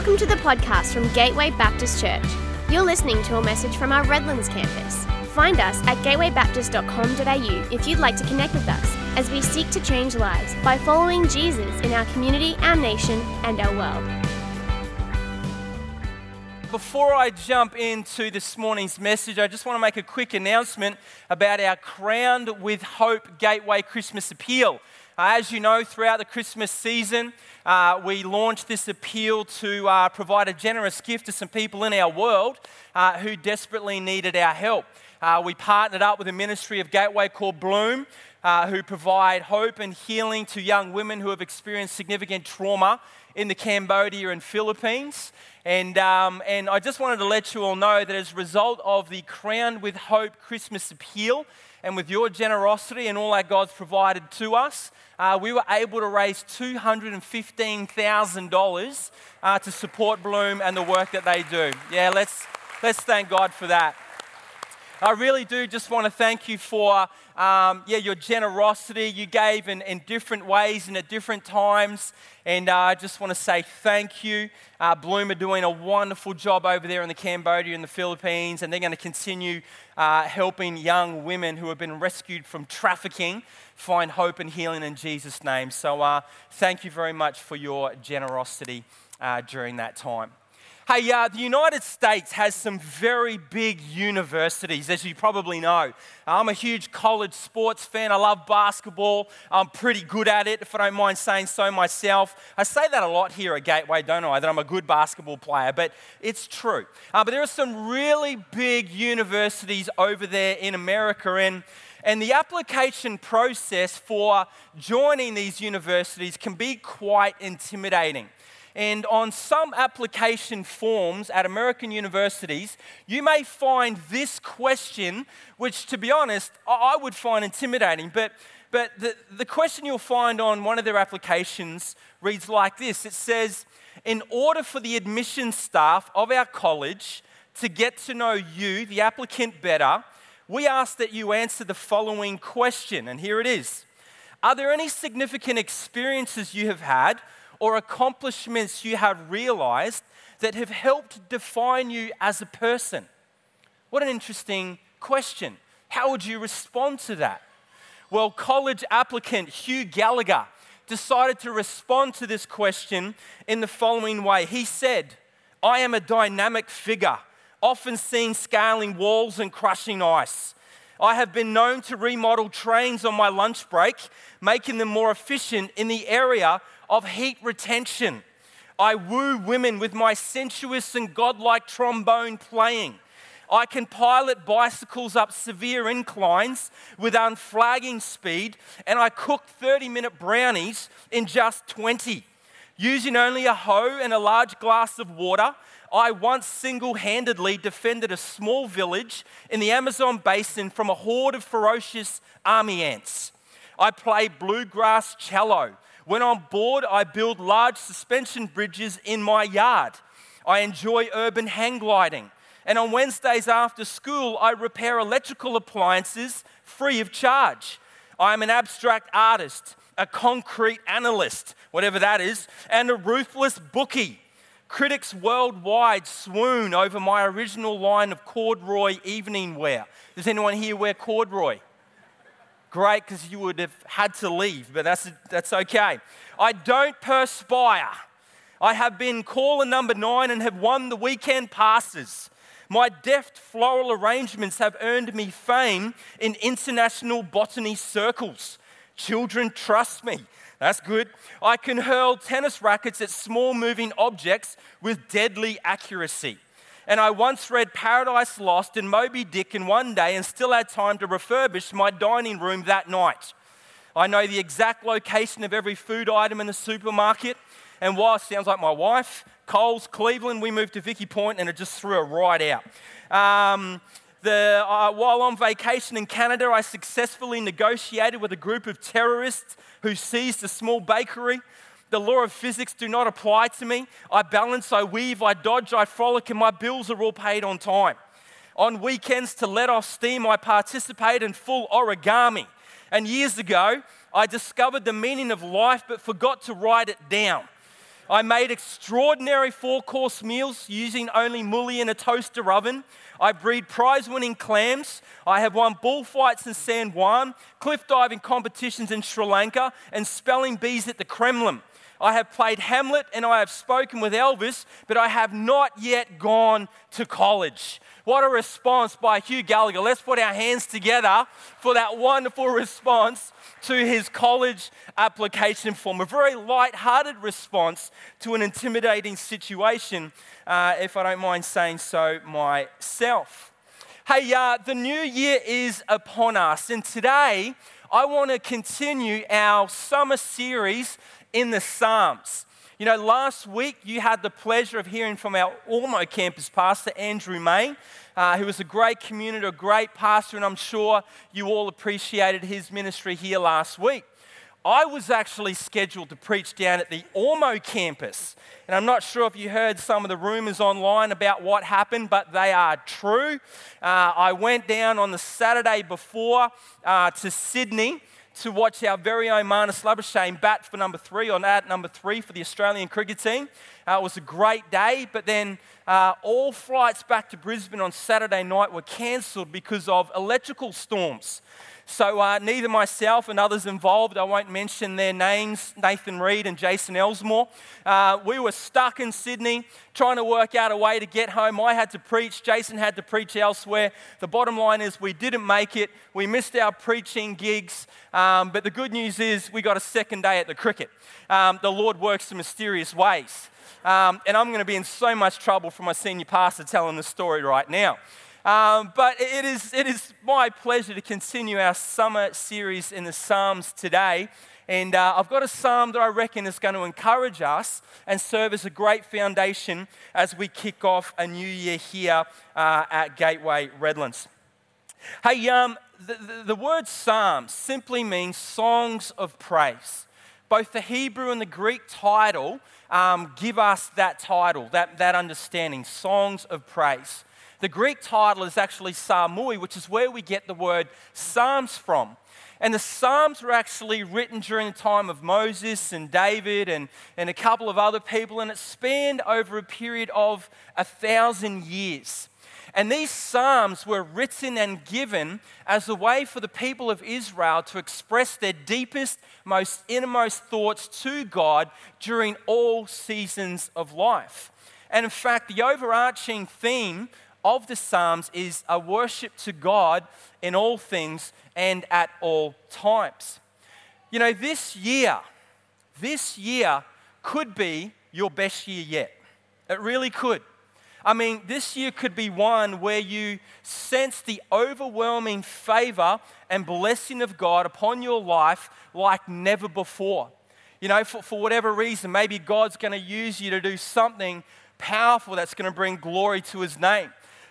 Welcome to the podcast from Gateway Baptist Church. You're listening to a message from our Redlands campus. Find us at gatewaybaptist.com.au if you'd like to connect with us as we seek to change lives by following Jesus in our community, our nation, and our world. Before I jump into this morning's message, I just want to make a quick announcement about our Crowned with Hope Gateway Christmas Appeal. As you know, throughout the Christmas season, uh, we launched this appeal to uh, provide a generous gift to some people in our world uh, who desperately needed our help. Uh, we partnered up with a ministry of Gateway called Bloom, uh, who provide hope and healing to young women who have experienced significant trauma in the Cambodia and Philippines. And, um, and I just wanted to let you all know that as a result of the Crowned with Hope Christmas appeal, and with your generosity and all that God's provided to us, uh, we were able to raise $215,000 uh, to support Bloom and the work that they do. Yeah, let's, let's thank God for that. I really do just want to thank you for um, yeah, your generosity. You gave in, in different ways and at different times. And uh, I just want to say thank you. Uh, Bloom are doing a wonderful job over there in the Cambodia and the Philippines. And they're going to continue uh, helping young women who have been rescued from trafficking find hope and healing in Jesus' name. So uh, thank you very much for your generosity uh, during that time. Hey, uh, the United States has some very big universities, as you probably know. I'm a huge college sports fan. I love basketball. I'm pretty good at it, if I don't mind saying so myself. I say that a lot here at Gateway, don't I? That I'm a good basketball player, but it's true. Uh, but there are some really big universities over there in America, and and the application process for joining these universities can be quite intimidating. And on some application forms at American universities, you may find this question, which, to be honest, I would find intimidating. But, but the, the question you'll find on one of their applications reads like this It says, In order for the admission staff of our college to get to know you, the applicant, better, we ask that you answer the following question. And here it is Are there any significant experiences you have had? Or accomplishments you have realized that have helped define you as a person? What an interesting question. How would you respond to that? Well, college applicant Hugh Gallagher decided to respond to this question in the following way. He said, I am a dynamic figure, often seen scaling walls and crushing ice. I have been known to remodel trains on my lunch break, making them more efficient in the area of heat retention. I woo women with my sensuous and godlike trombone playing. I can pilot bicycles up severe inclines with unflagging speed, and I cook 30 minute brownies in just 20. Using only a hoe and a large glass of water, I once single handedly defended a small village in the Amazon basin from a horde of ferocious army ants. I play bluegrass cello when I'm bored, I build large suspension bridges in my yard. I enjoy urban hang gliding. And on Wednesdays after school, I repair electrical appliances free of charge. I'm an abstract artist, a concrete analyst, whatever that is, and a ruthless bookie. Critics worldwide swoon over my original line of corduroy evening wear. Does anyone here wear corduroy? Great, because you would have had to leave, but that's, that's okay. I don't perspire. I have been caller number nine and have won the weekend passes. My deft floral arrangements have earned me fame in international botany circles. Children trust me. That's good. I can hurl tennis rackets at small moving objects with deadly accuracy. And I once read Paradise Lost and Moby Dick in one day and still had time to refurbish my dining room that night. I know the exact location of every food item in the supermarket. And while it sounds like my wife, Coles, Cleveland, we moved to Vicky Point and it just threw her right out. Um, the, uh, while on vacation in Canada, I successfully negotiated with a group of terrorists who seized a small bakery. The law of physics do not apply to me. I balance, I weave, I dodge, I frolic, and my bills are all paid on time. On weekends, to let off steam, I participate in full origami. And years ago, I discovered the meaning of life but forgot to write it down. I made extraordinary four course meals using only mulli and a toaster oven. I breed prize winning clams. I have won bullfights in San Juan, cliff diving competitions in Sri Lanka, and spelling bees at the Kremlin. I have played Hamlet and I have spoken with Elvis, but I have not yet gone to college. What a response by Hugh Gallagher. Let's put our hands together for that wonderful response to his college application form. A very light-hearted response to an intimidating situation, uh, if I don't mind saying so myself. Hey, uh, the new year is upon us, and today I want to continue our summer series in the Psalms. You know, last week you had the pleasure of hearing from our Ormeau campus pastor, Andrew May, uh, who was a great community, a great pastor, and I'm sure you all appreciated his ministry here last week. I was actually scheduled to preach down at the Ormeau campus. And I'm not sure if you heard some of the rumors online about what happened, but they are true. Uh, I went down on the Saturday before uh, to Sydney to watch our very own Marnus Labuschagne bat for number three, on at number three for the Australian cricket team. Uh, it was a great day, but then uh, all flights back to Brisbane on Saturday night were cancelled because of electrical storms. So uh, neither myself and others involved, I won't mention their names, Nathan Reed and Jason Elsmore, uh, we were stuck in Sydney trying to work out a way to get home. I had to preach, Jason had to preach elsewhere. The bottom line is we didn't make it. We missed our preaching gigs. Um, but the good news is we got a second day at the cricket. Um, the Lord works in mysterious ways. Um, and I'm going to be in so much trouble for my senior pastor telling the story right now. Um, but it is, it is my pleasure to continue our summer series in the Psalms today. And uh, I've got a psalm that I reckon is going to encourage us and serve as a great foundation as we kick off a new year here uh, at Gateway Redlands. Hey, um, the, the, the word psalm simply means songs of praise. Both the Hebrew and the Greek title um, give us that title, that, that understanding, songs of praise. The Greek title is actually Psalmoi, which is where we get the word Psalms from. And the Psalms were actually written during the time of Moses and David and, and a couple of other people, and it spanned over a period of a thousand years. And these Psalms were written and given as a way for the people of Israel to express their deepest, most innermost thoughts to God during all seasons of life. And in fact, the overarching theme of the Psalms is a worship to God in all things and at all times. You know, this year, this year could be your best year yet. It really could. I mean, this year could be one where you sense the overwhelming favor and blessing of God upon your life like never before. You know, for, for whatever reason, maybe God's going to use you to do something powerful that's going to bring glory to his name.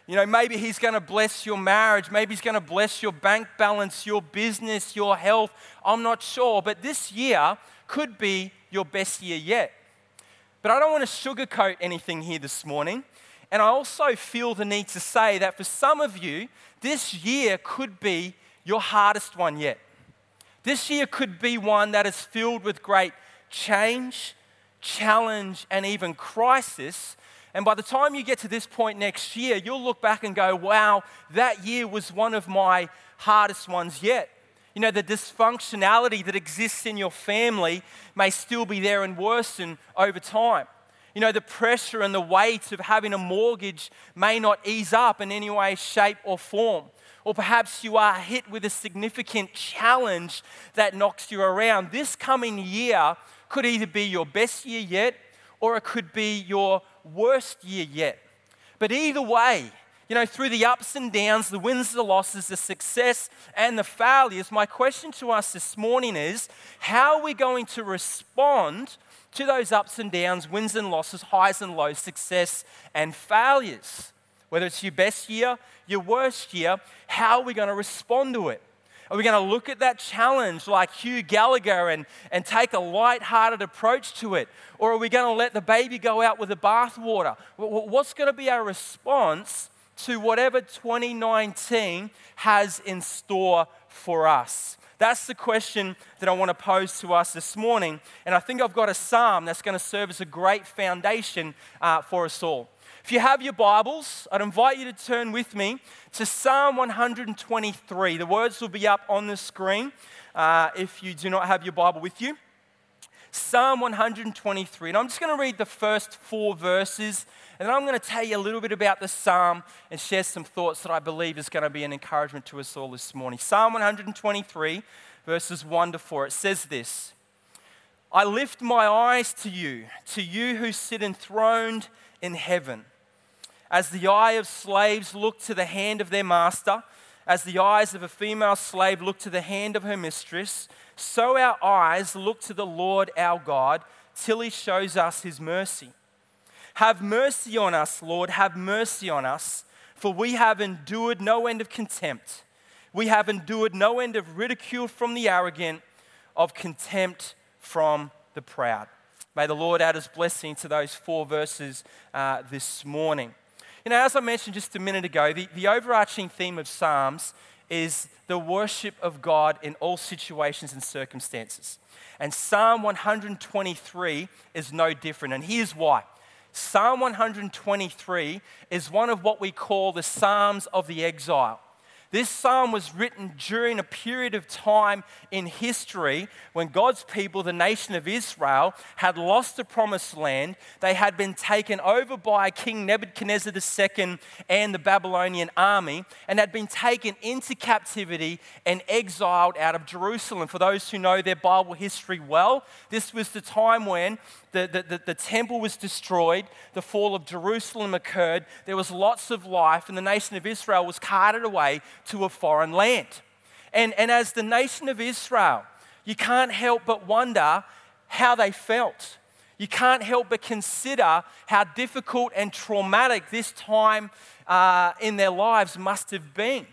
You know, maybe He's going to bless your marriage. Maybe He's going to bless your bank balance, your business, your health. I'm not sure. But this year could be your best year yet. But I don't want to sugarcoat anything here this morning. And I also feel the need to say that for some of you, this year could be your hardest one yet. This year could be one that is filled with great change, challenge, and even crisis and by the time you get to this point next year, you'll look back and go, wow, that year was one of my hardest ones yet. You know, the dysfunctionality that exists in your family may still be there and worsen over time. You know, the pressure and the weight of having a mortgage may not ease up in any way, shape, or form. Or perhaps you are hit with a significant challenge that knocks you around. This coming year could either be your best year yet, or it could be your worst year yet. But either way, you know, through the ups and downs, the wins, the losses, the success, and the failures, my question to us this morning is how are we going to respond to those ups and downs, wins and losses, highs and lows, success and failures? Whether it's your best year, your worst year, how are we going to respond to it? Are we going to look at that challenge like Hugh Gallagher and, and take a light-hearted approach to it? Or are we going to let the baby go out with the bathwater? What's going to be our response to whatever 2019 has in store for us? That's the question that I want to pose to us this morning. And I think I've got a psalm that's going to serve as a great foundation uh, for us all. If you have your Bibles, I'd invite you to turn with me to Psalm 123. The words will be up on the screen uh, if you do not have your Bible with you. Psalm 123. And I'm just going to read the first four verses, and then I'm going to tell you a little bit about the psalm and share some thoughts that I believe is going to be an encouragement to us all this morning. Psalm 123, verses 1 to 4. It says this I lift my eyes to you, to you who sit enthroned in heaven. As the eye of slaves look to the hand of their master, as the eyes of a female slave look to the hand of her mistress, so our eyes look to the Lord our God till he shows us his mercy. Have mercy on us, Lord, have mercy on us, for we have endured no end of contempt. We have endured no end of ridicule from the arrogant, of contempt from the proud. May the Lord add his blessing to those four verses uh, this morning. You know, as I mentioned just a minute ago, the, the overarching theme of Psalms is the worship of God in all situations and circumstances. And Psalm 123 is no different. And here's why Psalm 123 is one of what we call the Psalms of the exile. This psalm was written during a period of time in history when God's people, the nation of Israel, had lost the promised land. They had been taken over by King Nebuchadnezzar II and the Babylonian army and had been taken into captivity and exiled out of Jerusalem. For those who know their Bible history well, this was the time when the, the, the, the, temple was destroyed, the fall of Jerusalem occurred, there was lots of life, and the nation of Israel was carted away to a foreign land. And, and as the nation of Israel, you can't help but wonder how they felt. You can't help but consider how difficult and traumatic this time uh, in their lives must have been.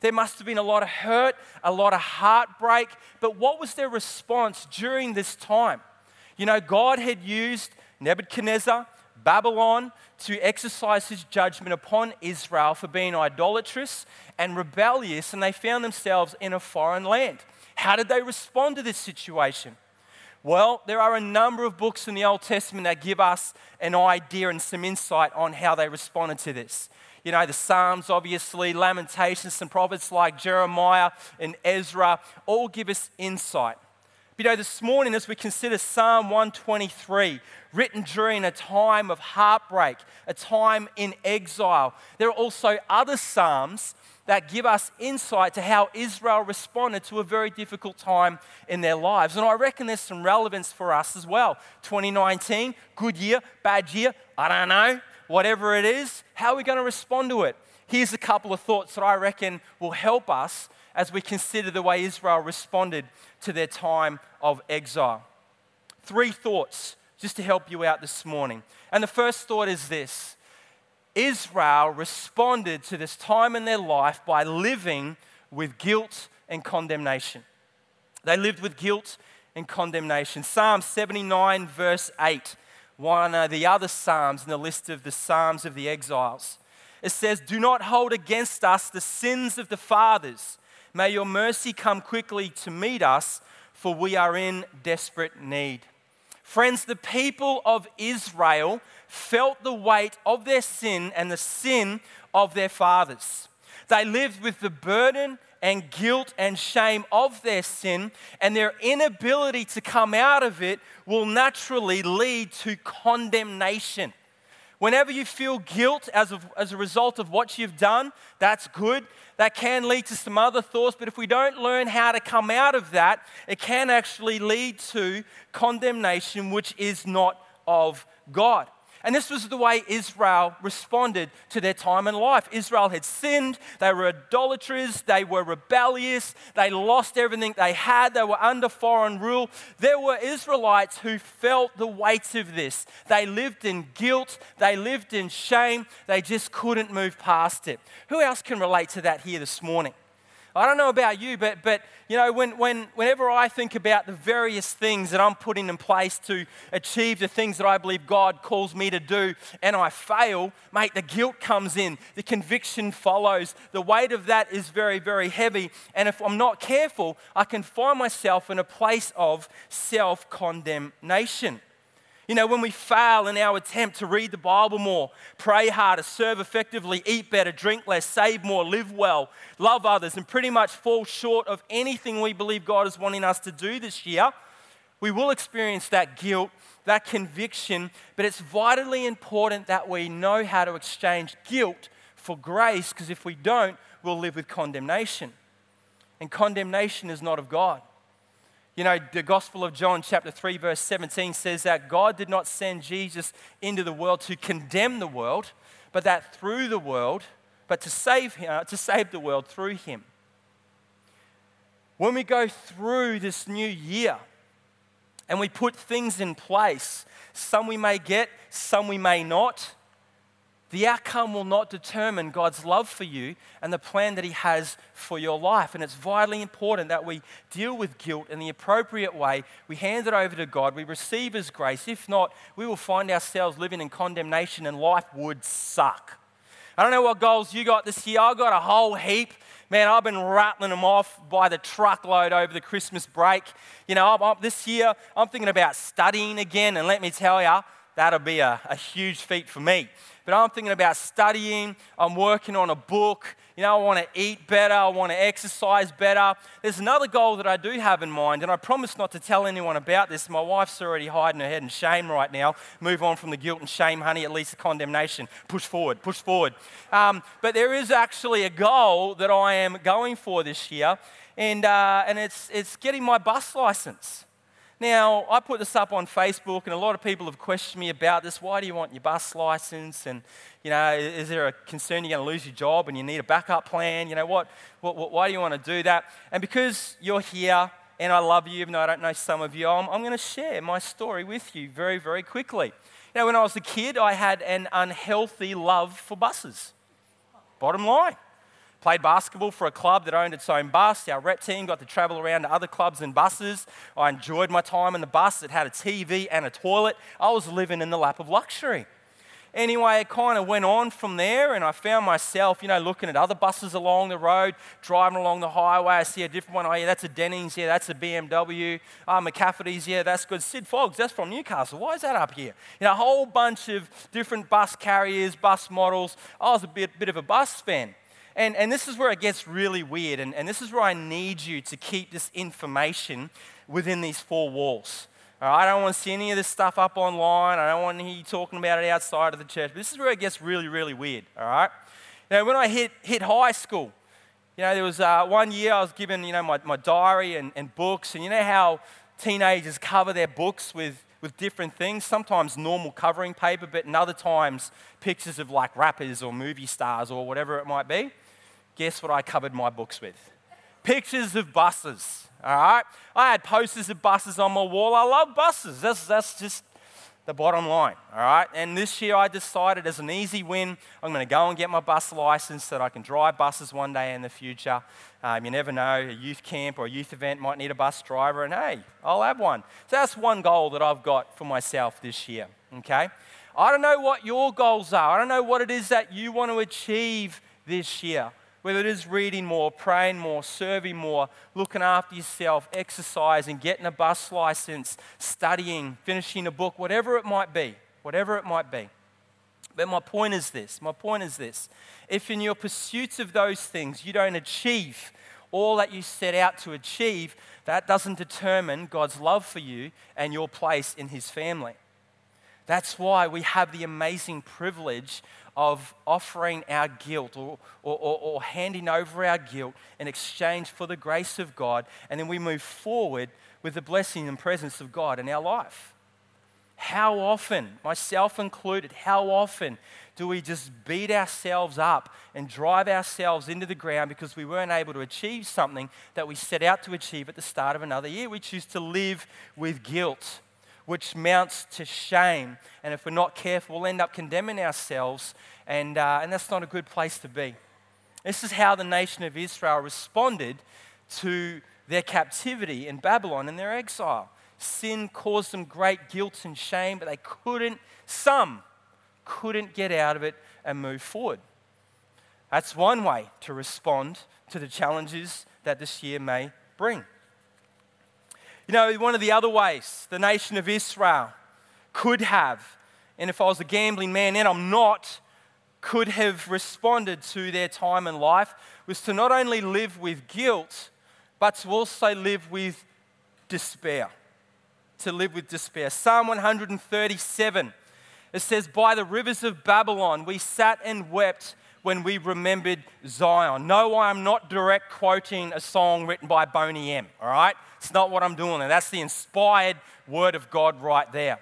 There must have been a lot of hurt, a lot of heartbreak, but what was their response during this time? You know, God had used Nebuchadnezzar, Babylon, to exercise his judgment upon Israel for being idolatrous and rebellious, and they found themselves in a foreign land. How did they respond to this situation? Well, there are a number of books in the Old Testament that give us an idea and some insight on how they responded to this. You know, the Psalms, obviously, Lamentations, some prophets like Jeremiah and Ezra all give us insight. You know, this morning, as we consider Psalm 123, written during a time of heartbreak, a time in exile, there are also other Psalms that give us insight to how Israel responded to a very difficult time in their lives. And I reckon there's some relevance for us as well. 2019, good year, bad year, I don't know, whatever it is, how are we going to respond to it? Here's a couple of thoughts that I reckon will help us as we consider the way Israel responded to their time of exile. Three thoughts just to help you out this morning. And the first thought is this Israel responded to this time in their life by living with guilt and condemnation. They lived with guilt and condemnation. Psalm 79, verse 8, one of the other Psalms in the list of the Psalms of the exiles. It says, Do not hold against us the sins of the fathers May your mercy come quickly to meet us, for we are in desperate need. Friends, the people of Israel felt the weight of their sin and the sin of their fathers. They lived with the burden and guilt and shame of their sin, and their inability to come out of it will naturally lead to condemnation. Whenever you feel guilt as a, as a result of what you've done, that's good. That can lead to some other thoughts, but if we don't learn how to come out of that, it can actually lead to condemnation, which is not of God. And this was the way Israel responded to their time in life. Israel had sinned, they were idolaters, they were rebellious, they lost everything they had, they were under foreign rule. There were Israelites who felt the weight of this. They lived in guilt, they lived in shame, they just couldn't move past it. Who else can relate to that here this morning? I don't know about you, but, but you know, when, when, whenever I think about the various things that I'm putting in place to achieve the things that I believe God calls me to do, and I fail, mate, the guilt comes in, the conviction follows. The weight of that is very, very heavy. And if I'm not careful, I can find myself in a place of self condemnation. You know, when we fail in our attempt to read the Bible more, pray harder, serve effectively, eat better, drink less, save more, live well, love others, and pretty much fall short of anything we believe God is wanting us to do this year, we will experience that guilt, that conviction, but it's vitally important that we know how to exchange guilt for grace, because if we don't, we'll live with condemnation. And condemnation is not of God. You know, the Gospel of John, chapter 3, verse 17 says that God did not send Jesus into the world to condemn the world, but that through the world, but to save, him, uh, to save the world through him. When we go through this new year and we put things in place, some we may get, some we may not, the outcome will not determine God's love for you and the plan that He has for your life. And it's vitally important that we deal with guilt in the appropriate way. We hand it over to God, we receive His grace. If not, we will find ourselves living in condemnation and life would suck. I don't know what goals you got this year. I got a whole heap. Man, I've been rattling them off by the truckload over the Christmas break. You know, I'm, I'm, this year I'm thinking about studying again, and let me tell you, that'll be a, a huge feat for me but I'm thinking about studying. I'm working on a book. You know, I want to eat better. I want to exercise better. There's another goal that I do have in mind, and I promise not to tell anyone about this. My wife's already hiding her head in shame right now. Move on from the guilt and shame, honey, at least the condemnation. Push forward, push forward. Um, but there is actually a goal that I am going for this year, and, uh, and it's, it's getting my bus license. Now, I put this up on Facebook, and a lot of people have questioned me about this. Why do you want your bus license? And, you know, is there a concern you're going to lose your job and you need a backup plan? You know, what, what, what why do you want to do that? And because you're here and I love you, even though I don't know some of you, I'm, I'm going to share my story with you very, very quickly. You know, when I was a kid, I had an unhealthy love for buses. Bottom line. Played basketball for a club that owned its own bus. Our rep team got to travel around to other clubs and buses. I enjoyed my time in the bus. It had a TV and a toilet. I was living in the lap of luxury. Anyway, it kind of went on from there, and I found myself, you know, looking at other buses along the road, driving along the highway. I see a different one. Oh, yeah, that's a Dennings. Yeah, that's a BMW. Oh, ah, McCafferty's. Yeah, that's good. Sid Foggs, that's from Newcastle. Why is that up here? You know, a whole bunch of different bus carriers, bus models. I was a bit, bit of a bus fan. And, and this is where it gets really weird. And, and this is where I need you to keep this information within these four walls. All right, I don't want to see any of this stuff up online. I don't want to hear you talking about it outside of the church. But this is where it gets really, really weird. All right. Now, when I hit, hit high school, you know, there was uh, one year I was given, you know, my, my diary and, and books. And you know how teenagers cover their books with, with different things? Sometimes normal covering paper, but in other times, pictures of like rappers or movie stars or whatever it might be guess what I covered my books with? Pictures of buses. All right? I had posters of buses on my wall. I love buses. That's, that's just the bottom line. All right? And this year I decided as an easy win, I'm going to go and get my bus license so that I can drive buses one day in the future. Um, you never know, a youth camp or a youth event might need a bus driver, and hey, I'll have one. So that's one goal that I've got for myself this year. Okay? I don't know what your goals are. I don't know what it is that you want to achieve this year. Whether it is reading more, praying more, serving more, looking after yourself, exercising, getting a bus license, studying, finishing a book, whatever it might be, whatever it might be. But my point is this my point is this. If in your pursuits of those things you don't achieve all that you set out to achieve, that doesn't determine God's love for you and your place in His family. That's why we have the amazing privilege of offering our guilt or, or, or, or, handing over our guilt in exchange for the grace of God. And then we move forward with the blessing and presence of God in our life. How often, myself included, how often do we just beat ourselves up and drive ourselves into the ground because we weren't able to achieve something that we set out to achieve at the start of another year? We choose to live with guilt which mounts to shame. And if we're not careful, we'll end up condemning ourselves, and, uh, and that's not a good place to be. This is how the nation of Israel responded to their captivity in Babylon and their exile. Sin caused them great guilt and shame, but they couldn't, some couldn't get out of it and move forward. That's one way to respond to the challenges that this year may bring. You know, one of the other ways the nation of Israel could have, and if I was a gambling man, and I'm not, could have responded to their time in life was to not only live with guilt, but to also live with despair. To live with despair. Psalm 137, it says, By the rivers of Babylon we sat and wept when we remembered Zion. No, I'm not direct quoting a song written by Boney M, all right? It's not what I'm doing there. That's the inspired word of God right there.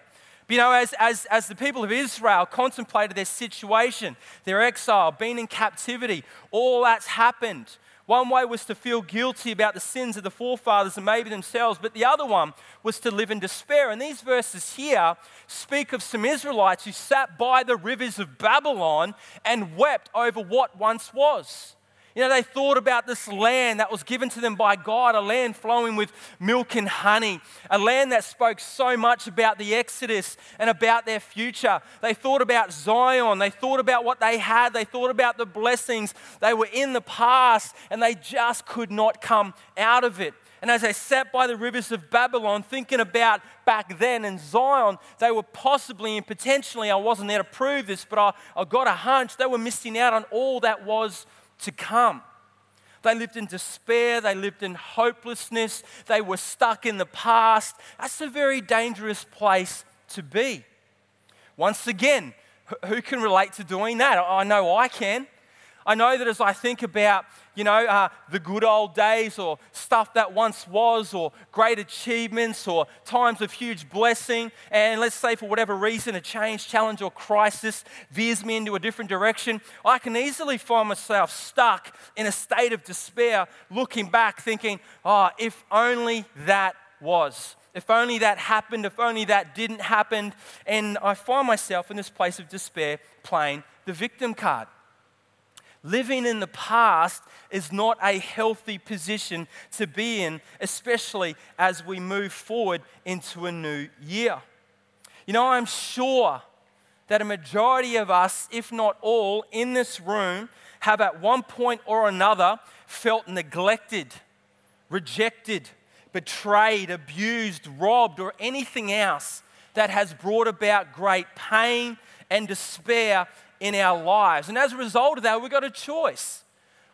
But you know, as, as, as the people of Israel contemplated their situation, their exile, being in captivity, all that's happened. One way was to feel guilty about the sins of the forefathers and maybe themselves, but the other one was to live in despair. And these verses here speak of some Israelites who sat by the rivers of Babylon and wept over what once was. You know, they thought about this land that was given to them by God, a land flowing with milk and honey, a land that spoke so much about the Exodus and about their future. They thought about Zion, they thought about what they had, they thought about the blessings. They were in the past and they just could not come out of it. And as they sat by the rivers of Babylon, thinking about back then in Zion, they were possibly and potentially, I wasn't there to prove this, but I, I got a hunch, they were missing out on all that was to come. They lived in despair, they lived in hopelessness, they were stuck in the past. That's a very dangerous place to be. Once again, who can relate to doing that? I know I can. I know that as I think about, you know, uh, the good old days or stuff that once was or great achievements or times of huge blessing, and let's say for whatever reason a change, challenge, or crisis veers me into a different direction, I can easily find myself stuck in a state of despair, looking back, thinking, oh, if only that was. If only that happened, if only that didn't happen. And I find myself in this place of despair playing the victim card. Living in the past is not a healthy position to be in, especially as we move forward into a new year. You know, I'm sure that a majority of us, if not all, in this room have at one point or another felt neglected, rejected, betrayed, abused, robbed, or anything else that has brought about great pain and despair in our lives. And as a result of that, we've got a choice.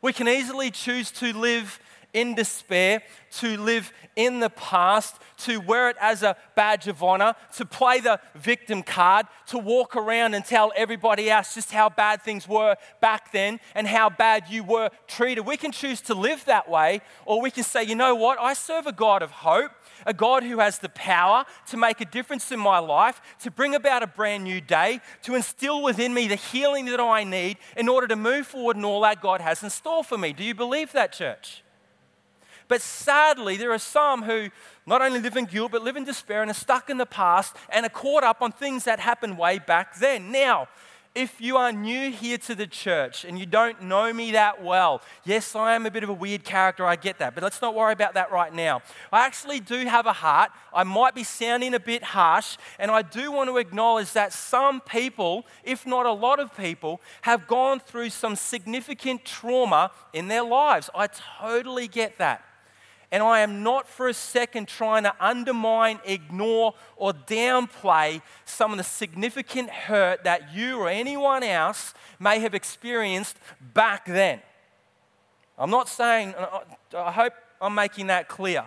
We can easily choose to live in despair, to live in the past, to wear it as a badge of honor, to play the victim card, to walk around and tell everybody else just how bad things were back then and how bad you were treated. We can choose to live that way, or we can say, you know what, I serve a God of hope a God who has the power to make a difference in my life, to bring about a brand new day, to instill within me the healing that I need in order to move forward in all that God has in store for me. Do you believe that, church? But sadly, there are some who not only live in guilt, but live in despair and are stuck in the past and are caught up on things that happened way back then. Now, if you are new here to the church and you don't know me that well, yes, I am a bit of a weird character, I get that, but let's not worry about that right now. I actually do have a heart. I might be sounding a bit harsh, and I do want to acknowledge that some people, if not a lot of people, have gone through some significant trauma in their lives. I totally get that. And I am not for a second trying to undermine, ignore, or downplay some of the significant hurt that you or anyone else may have experienced back then. I'm not saying, I hope I'm making that clear.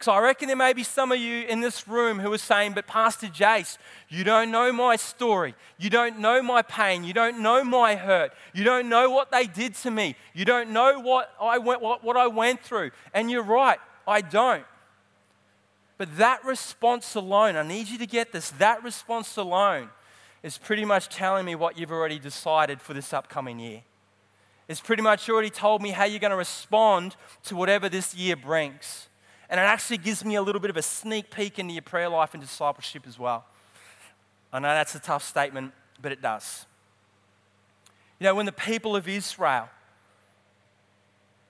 Because I reckon there may be some of you in this room who are saying, But Pastor Jace, you don't know my story. You don't know my pain. You don't know my hurt. You don't know what they did to me. You don't know what I went, what, what I went through. And you're right, I don't. But that response alone, I need you to get this, that response alone is pretty much telling me what you've already decided for this upcoming year. It's pretty much already told me how you're going to respond to whatever this year brings. And it actually gives me a little bit of a sneak peek into your prayer life and discipleship as well. I know that's a tough statement, but it does. You know, when the people of Israel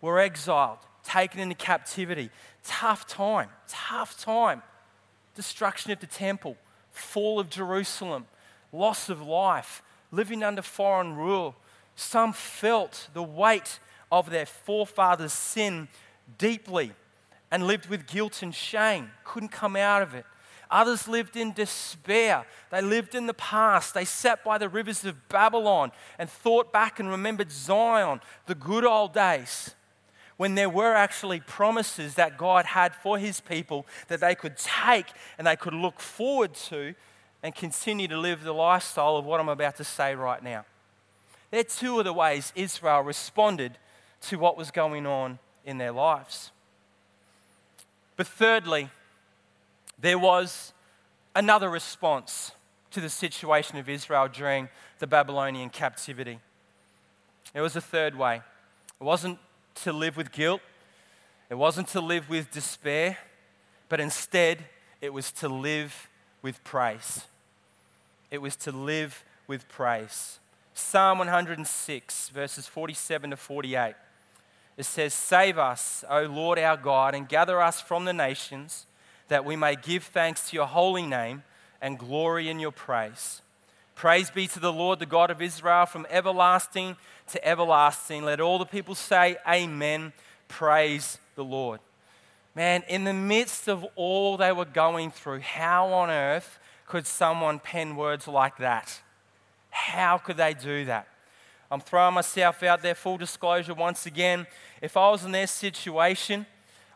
were exiled, taken into captivity. Tough time, tough time. Destruction of the temple, fall of Jerusalem, loss of life, living under foreign rule. Some felt the weight of their forefathers' sin deeply and lived with guilt and shame, couldn't come out of it. Others lived in despair. They lived in the past. They sat by the rivers of Babylon and thought back and remembered Zion, the good old days, when there were actually promises that God had for his people that they could take and they could look forward to and continue to live the lifestyle of what I'm about to say right now. They're two of the ways Israel responded to what was going on in their lives. But thirdly, there was another response to the situation of Israel during the Babylonian captivity. There was a third way. It wasn't to live with guilt, it wasn't to live with despair, but instead, it was to live with praise. It was to live with praise. Psalm 106, verses 47 to 48 it says, Save us, O Lord our God, and gather us from the nations, that we may give thanks to your holy name and glory in your praise. Praise be to the Lord, the God of Israel, from everlasting to everlasting. Let all the people say, Amen. Praise the Lord. Man, in the midst of all they were going through, how on earth could someone pen words like that? How could they do that? I'm throwing myself out there, full disclosure once again. If I was in their situation,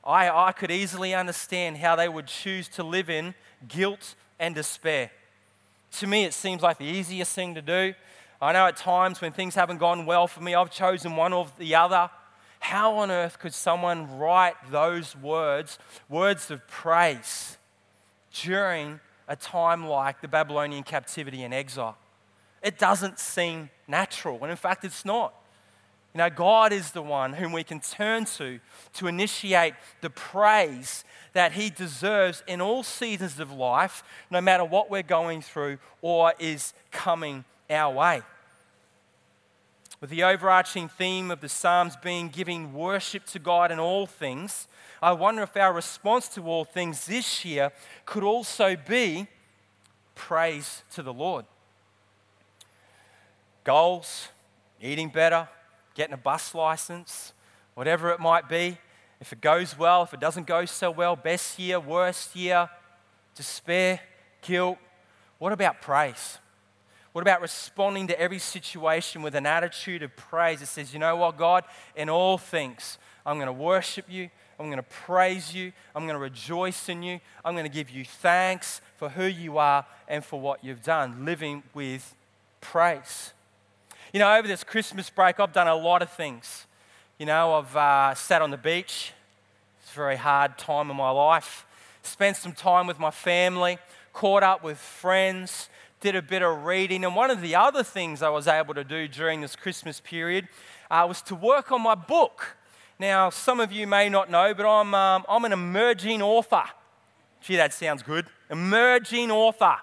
I, I could easily understand how they would choose to live in guilt and despair. To me, it seems like the easiest thing to do. I know at times when things haven't gone well for me, I've chosen one or the other. How on earth could someone write those words, words of praise, during a time like the Babylonian captivity and exile? It doesn't seem natural, and in fact, it's not. You know, God is the one whom we can turn to to initiate the praise that He deserves in all seasons of life, no matter what we're going through or is coming our way. With the overarching theme of the Psalms being giving worship to God in all things, I wonder if our response to all things this year could also be praise to the Lord goals, eating better, getting a bus license, whatever it might be. If it goes well, if it doesn't go so well, best year, worst year, despair, guilt. What about praise? What about responding to every situation with an attitude of praise that says, you know what, God, in all things, I'm going to worship you. I'm going to praise you. I'm going to rejoice in you. I'm going to give you thanks for who you are and for what you've done, living with praise. You know, over this Christmas break, I've done a lot of things. You know, I've uh, sat on the beach. It's a very hard time in my life. Spent some time with my family, caught up with friends, did a bit of reading. And one of the other things I was able to do during this Christmas period uh, was to work on my book. Now, some of you may not know, but I'm, um, I'm an emerging author. Gee, that sounds good. Emerging author.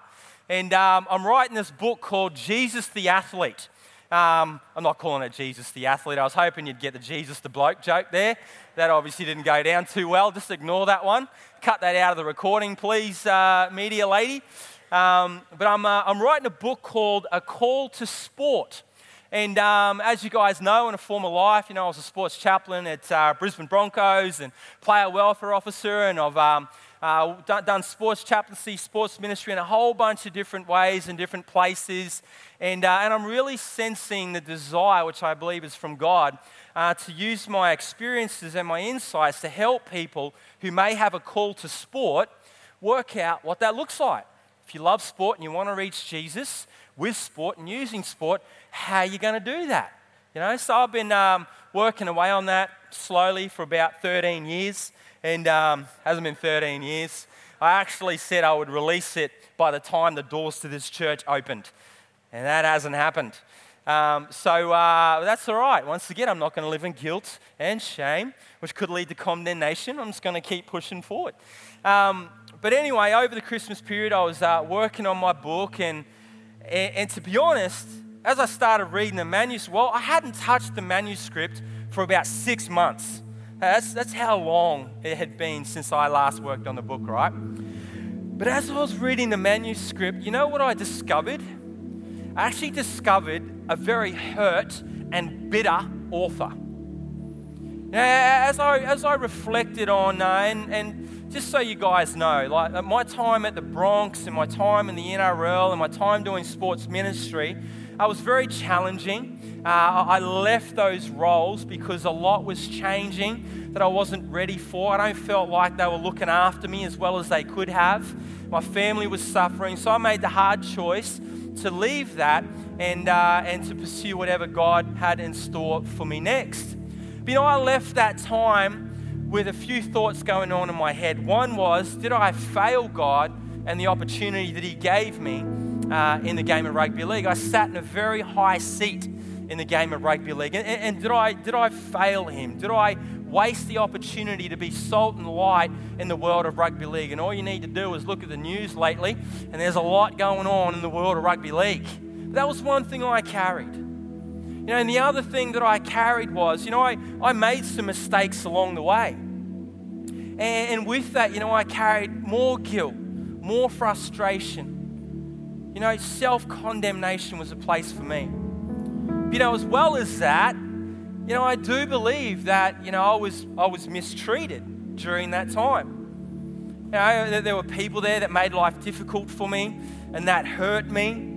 And um, I'm writing this book called Jesus the Athlete. Um, I'm not calling it Jesus the athlete. I was hoping you'd get the Jesus the bloke joke there. That obviously didn't go down too well. Just ignore that one. Cut that out of the recording, please, uh, media lady. Um, but I'm, uh, I'm writing a book called A Call to Sport. And um, as you guys know, in a former life, you know, I was a sports chaplain at uh, Brisbane Broncos and player welfare officer, and I've um, uh, done, done, sports chaplaincy, sports ministry in a whole bunch of different ways and different places. And, uh, and I'm really sensing the desire, which I believe is from God, uh, to use my experiences and my insights to help people who may have a call to sport work out what that looks like. If you love sport and you want to reach Jesus with sport and using sport, how are you going to do that? You know, so I've been um, working away on that slowly for about 13 years and um, hasn't been 13 years. I actually said I would release it by the time the doors to this church opened, and that hasn't happened. Um, so uh, that's all right. Once again, I'm not going to live in guilt and shame, which could lead to condemnation. I'm just going to keep pushing forward. Um, but anyway, over the Christmas period, I was uh, working on my book, and, and, and to be honest, as I started reading the manuscript, well, I hadn't touched the manuscript for about six months. That's, that's how long it had been since I last worked on the book, right? But as I was reading the manuscript, you know what I discovered? I actually discovered a very hurt and bitter author. As I, as I reflected on, uh, and, and just so you guys know, like my time at the Bronx and my time in the NRL and my time doing sports ministry, I was very challenging. Uh, I left those roles because a lot was changing that I wasn't ready for. I don't felt like they were looking after me as well as they could have. My family was suffering, so I made the hard choice to leave that and, uh, and to pursue whatever God had in store for me next. But you know, I left that time with a few thoughts going on in my head. One was, did I fail God and the opportunity that He gave me uh, in the game of rugby league? I sat in a very high seat in the game of rugby league. And, and did, I, did I fail Him? Did I waste the opportunity to be salt and light in the world of rugby league? And all you need to do is look at the news lately, and there's a lot going on in the world of rugby league. But that was one thing I carried. You know, and the other thing that I carried was, you know, I, I made some mistakes along the way. And, and with that, you know, I carried more guilt, more frustration. You know, self condemnation was a place for me. You know, as well as that, you know, I do believe that, you know, I was, I was mistreated during that time. You know, there were people there that made life difficult for me and that hurt me.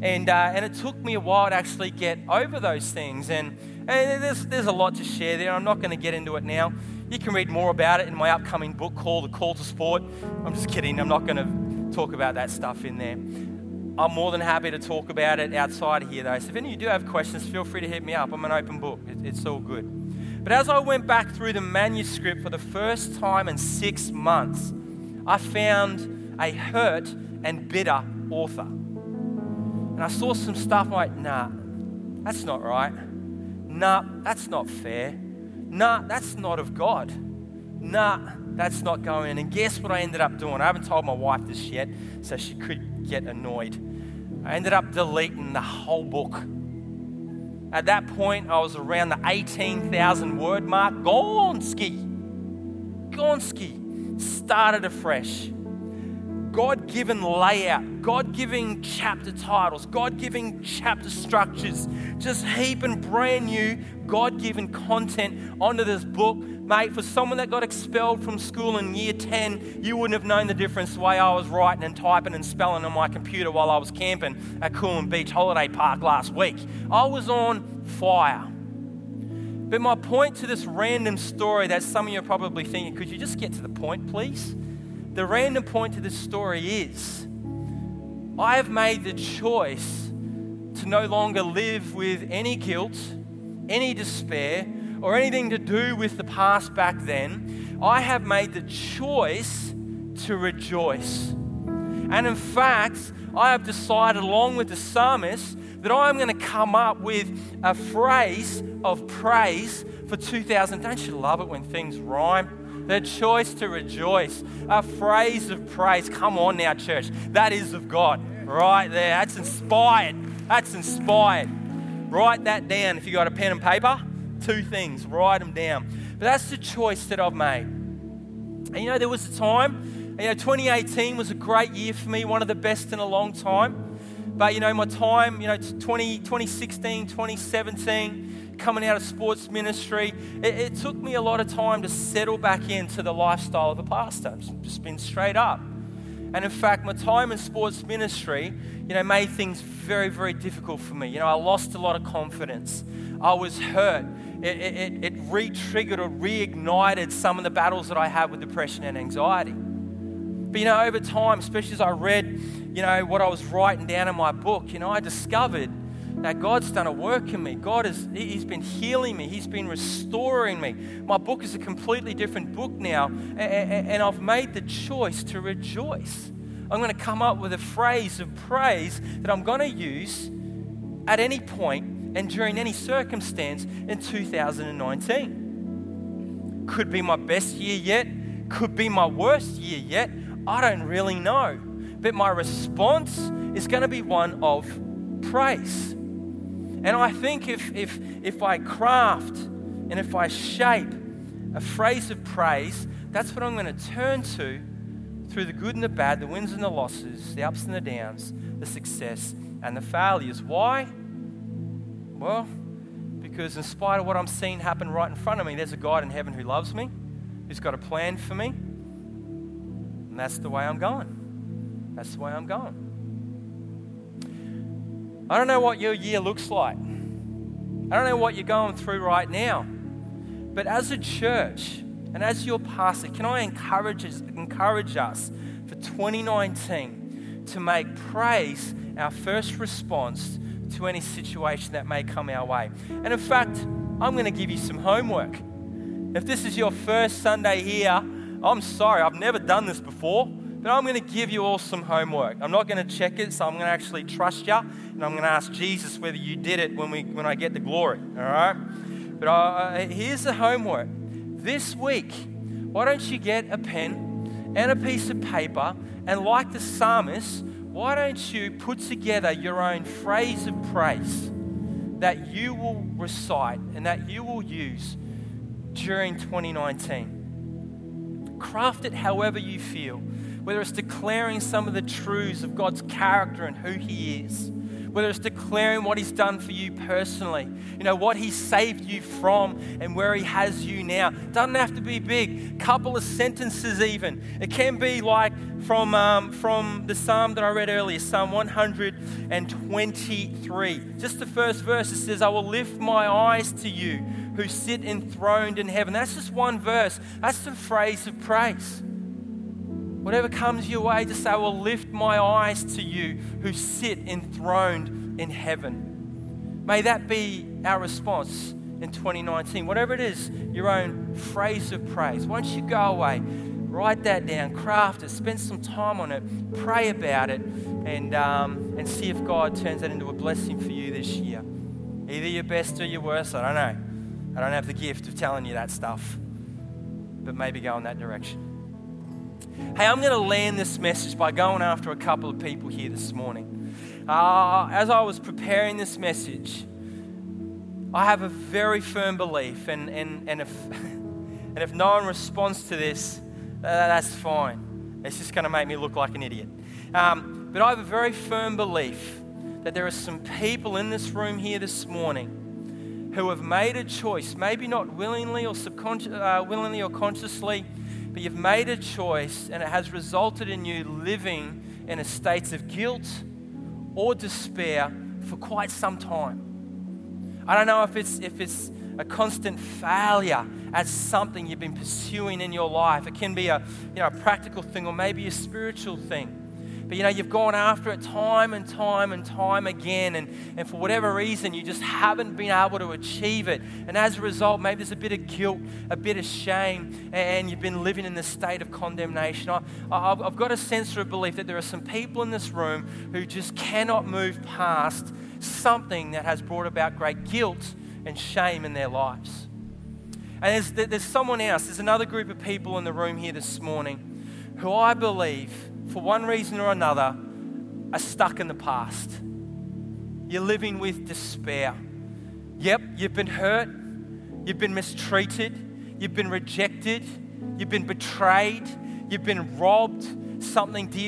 And, uh, and it took me a while to actually get over those things. And, and there's, there's a lot to share there. I'm not going to get into it now. You can read more about it in my upcoming book called The Call to Sport. I'm just kidding. I'm not going to talk about that stuff in there. I'm more than happy to talk about it outside here, though. So if any of you do have questions, feel free to hit me up. I'm an open book, it, it's all good. But as I went back through the manuscript for the first time in six months, I found a hurt and bitter author. And I saw some stuff like, nah, that's not right. Nah, that's not fair. Nah, that's not of God. Nah, that's not going. And guess what I ended up doing? I haven't told my wife this yet, so she could get annoyed. I ended up deleting the whole book. At that point, I was around the 18,000 word mark. Gonski. Gonski. Started afresh. God given layout, God giving chapter titles, God giving chapter structures, just heaping brand new God given content onto this book. Mate, for someone that got expelled from school in year 10, you wouldn't have known the difference the way I was writing and typing and spelling on my computer while I was camping at Coolum Beach Holiday Park last week. I was on fire. But my point to this random story that some of you are probably thinking, could you just get to the point, please? The random point to this story is I have made the choice to no longer live with any guilt, any despair, or anything to do with the past back then. I have made the choice to rejoice. And in fact, I have decided, along with the psalmist, that I'm going to come up with a phrase of praise for 2000. Don't you love it when things rhyme? the choice to rejoice, a phrase of praise. Come on now, church. That is of God right there. That's inspired. That's inspired. Write that down if you got a pen and paper. Two things, write them down. But that's the choice that I've made. And you know, there was a time, you know, 2018 was a great year for me, one of the best in a long time. But you know, my time, you know, 20, 2016, 2017, coming out of sports ministry, it, it, took me a lot of time to settle back into the lifestyle of a pastor. Just been straight up. And in fact, my time in sports ministry, you know, made things very, very difficult for me. You know, I lost a lot of confidence. I was hurt. It, it, it re-triggered or reignited some of the battles that I had with depression and anxiety. But you know, over time, especially as I read, you know, what I was writing down in my book, you know, I discovered that God's done a work in me. God has He's been healing me. He's been restoring me. My book is a completely different book now, and I've made the choice to rejoice. I'm going to come up with a phrase of praise that I'm going to use at any point and during any circumstance in 2019. Could be my best year yet, could be my worst year yet. I don't really know. But my response is going to be one of praise. And I think if, if, if I craft And if I shape a phrase of praise, that's what I'm going to turn to through the good and the bad, the wins and the losses, the ups and the downs, the success and the failures. Why? Well, because in spite of what I'm seeing happen right in front of me, there's a God in heaven who loves me, who's got a plan for me, and that's the way I'm going. That's the way I'm going. I don't know what your year looks like. I don't know what you're going through right now. But as a church and as your pastor, can I encourage us, encourage us for 2019 to make praise our first response to any situation that may come our way? And in fact, I'm going to give you some homework. If this is your first Sunday here, I'm sorry, I've never done this before. But I'm going to give you all some homework. I'm not going to check it, so I'm going to actually trust you, and I'm going to ask Jesus whether you did it when, we, when I get the glory. All right? But uh, here's the homework. This week, why don't you get a pen and a piece of paper, and like the psalmist, why don't you put together your own phrase of praise that you will recite and that you will use during 2019? Craft it however you feel whether it's declaring some of the truths of God's character and who He is, whether it's declaring what He's done for you personally, you know, what He saved you from and where He has you now. Doesn't have to be big, couple of sentences even. It can be like from, um, from the psalm that I read earlier, Psalm 123. Just the first verse, it says, I will lift my eyes to you who sit enthroned in heaven. That's just one verse. That's the phrase of praise. Whatever comes your way, just say, I will lift my eyes to you who sit enthroned in heaven. May that be our response in 2019. Whatever it is, your own phrase of praise. Once you go away, write that down, craft it, spend some time on it, pray about it, and, um, and see if God turns that into a blessing for you this year. Either your best or your worst, I don't know. I don't have the gift of telling you that stuff, but maybe go in that direction. Hey, I'm going to land this message by going after a couple of people here this morning. Uh, as I was preparing this message, I have a very firm belief, and, and, and, if, and if no one responds to this, uh, that's fine. It's just going to make me look like an idiot. Um, but I have a very firm belief that there are some people in this room here this morning who have made a choice, maybe not willingly or subconscious, uh, willingly or consciously, but you've made a choice and it has resulted in you living in a state of guilt or despair for quite some time. I don't know if it's, if it's a constant failure at something you've been pursuing in your life. It can be a, you know, a practical thing or maybe a spiritual thing. But you know, you've gone after it time and time and time again, and, and for whatever reason, you just haven't been able to achieve it. And as a result, maybe there's a bit of guilt, a bit of shame, and you've been living in this state of condemnation. I, I've, I've got a sense of belief that there are some people in this room who just cannot move past something that has brought about great guilt and shame in their lives. And there's, there's someone else, there's another group of people in the room here this morning who I believe for one reason or another, are stuck in the past. You're living with despair. Yep, you've been hurt, you've been mistreated, you've been rejected, you've been betrayed, you've been robbed, something dear